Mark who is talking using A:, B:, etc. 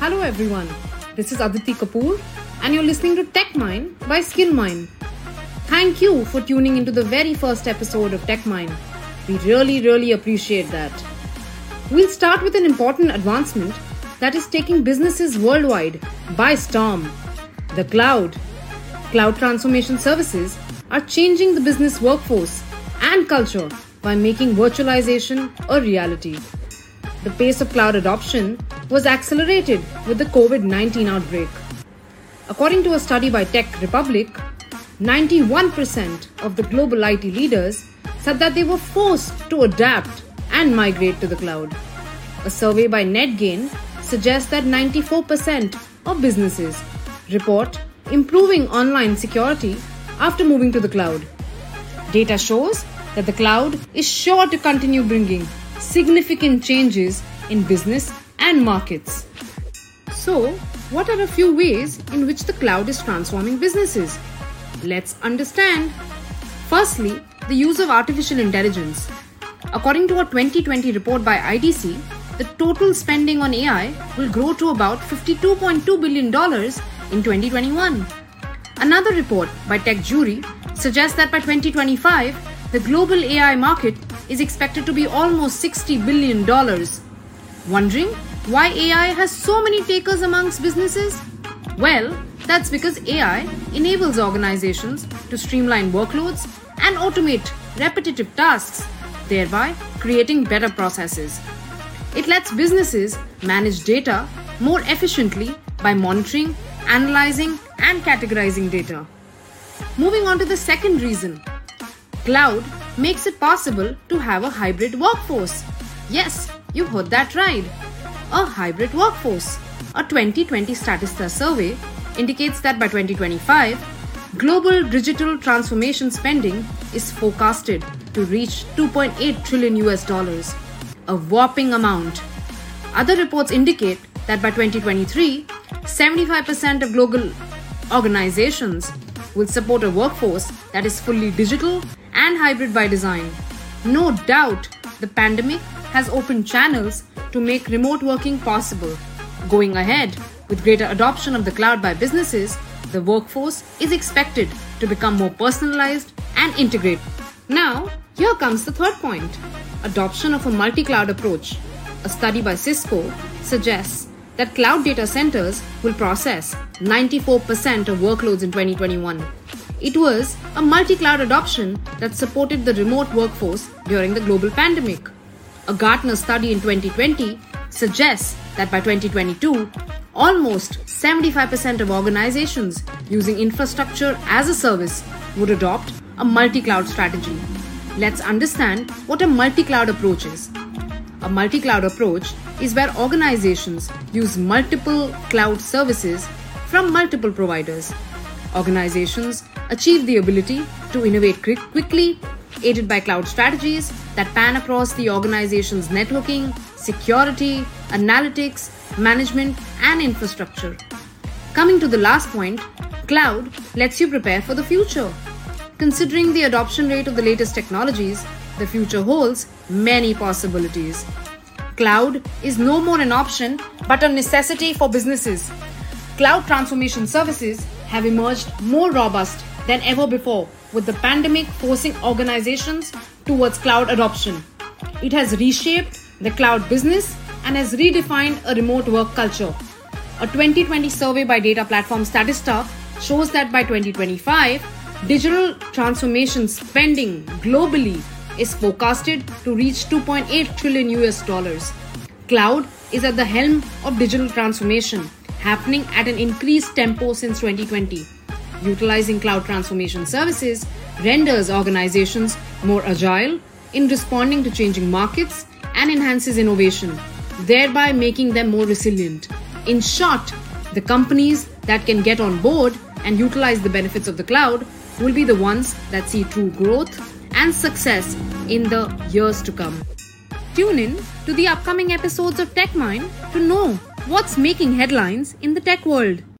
A: Hello everyone, this is Aditi Kapoor and you're listening to TechMine by SkillMine. Thank you for tuning into the very first episode of TechMine. We really, really appreciate that. We'll start with an important advancement that is taking businesses worldwide by storm the cloud. Cloud transformation services are changing the business workforce and culture by making virtualization a reality. The pace of cloud adoption was accelerated with the COVID 19 outbreak. According to a study by Tech Republic, 91% of the global IT leaders said that they were forced to adapt and migrate to the cloud. A survey by NetGain suggests that 94% of businesses report improving online security after moving to the cloud. Data shows that the cloud is sure to continue bringing significant changes in business and markets. So, what are a few ways in which the cloud is transforming businesses? Let's understand. Firstly, the use of artificial intelligence. According to a 2020 report by IDC, the total spending on AI will grow to about $52.2 billion in 2021. Another report by TechJury suggests that by 2025, the global AI market is expected to be almost $60 billion. Wondering why AI has so many takers amongst businesses? Well, that's because AI enables organizations to streamline workloads and automate repetitive tasks, thereby creating better processes. It lets businesses manage data more efficiently by monitoring, analyzing, and categorizing data. Moving on to the second reason cloud makes it possible to have a hybrid workforce. Yes, you heard that right. A hybrid workforce. A 2020 Statista survey indicates that by 2025, global digital transformation spending is forecasted to reach 2.8 trillion US dollars, a whopping amount. Other reports indicate that by 2023, 75% of global organizations will support a workforce that is fully digital and hybrid by design. No doubt, the pandemic has opened channels to make remote working possible. Going ahead, with greater adoption of the cloud by businesses, the workforce is expected to become more personalized and integrated. Now, here comes the third point adoption of a multi cloud approach. A study by Cisco suggests that cloud data centers will process 94% of workloads in 2021. It was a multi cloud adoption that supported the remote workforce during the global pandemic. A Gartner study in 2020 suggests that by 2022, almost 75% of organizations using infrastructure as a service would adopt a multi cloud strategy. Let's understand what a multi cloud approach is. A multi cloud approach is where organizations use multiple cloud services from multiple providers. Organizations achieve the ability to innovate quickly, aided by cloud strategies that pan across the organization's networking, security, analytics, management, and infrastructure. Coming to the last point, cloud lets you prepare for the future. Considering the adoption rate of the latest technologies, the future holds many possibilities. Cloud is no more an option but a necessity for businesses. Cloud transformation services have emerged more robust than ever before, with the pandemic forcing organizations towards cloud adoption. It has reshaped the cloud business and has redefined a remote work culture. A 2020 survey by data platform Statista shows that by 2025, digital transformation spending globally is forecasted to reach 2.8 trillion US dollars. Cloud is at the helm of digital transformation, happening at an increased tempo since 2020. Utilizing cloud transformation services renders organizations more agile in responding to changing markets and enhances innovation, thereby making them more resilient. In short, the companies that can get on board and utilize the benefits of the cloud will be the ones that see true growth and success in the years to come. Tune in to the upcoming episodes of TechMine to know what's making headlines in the tech world.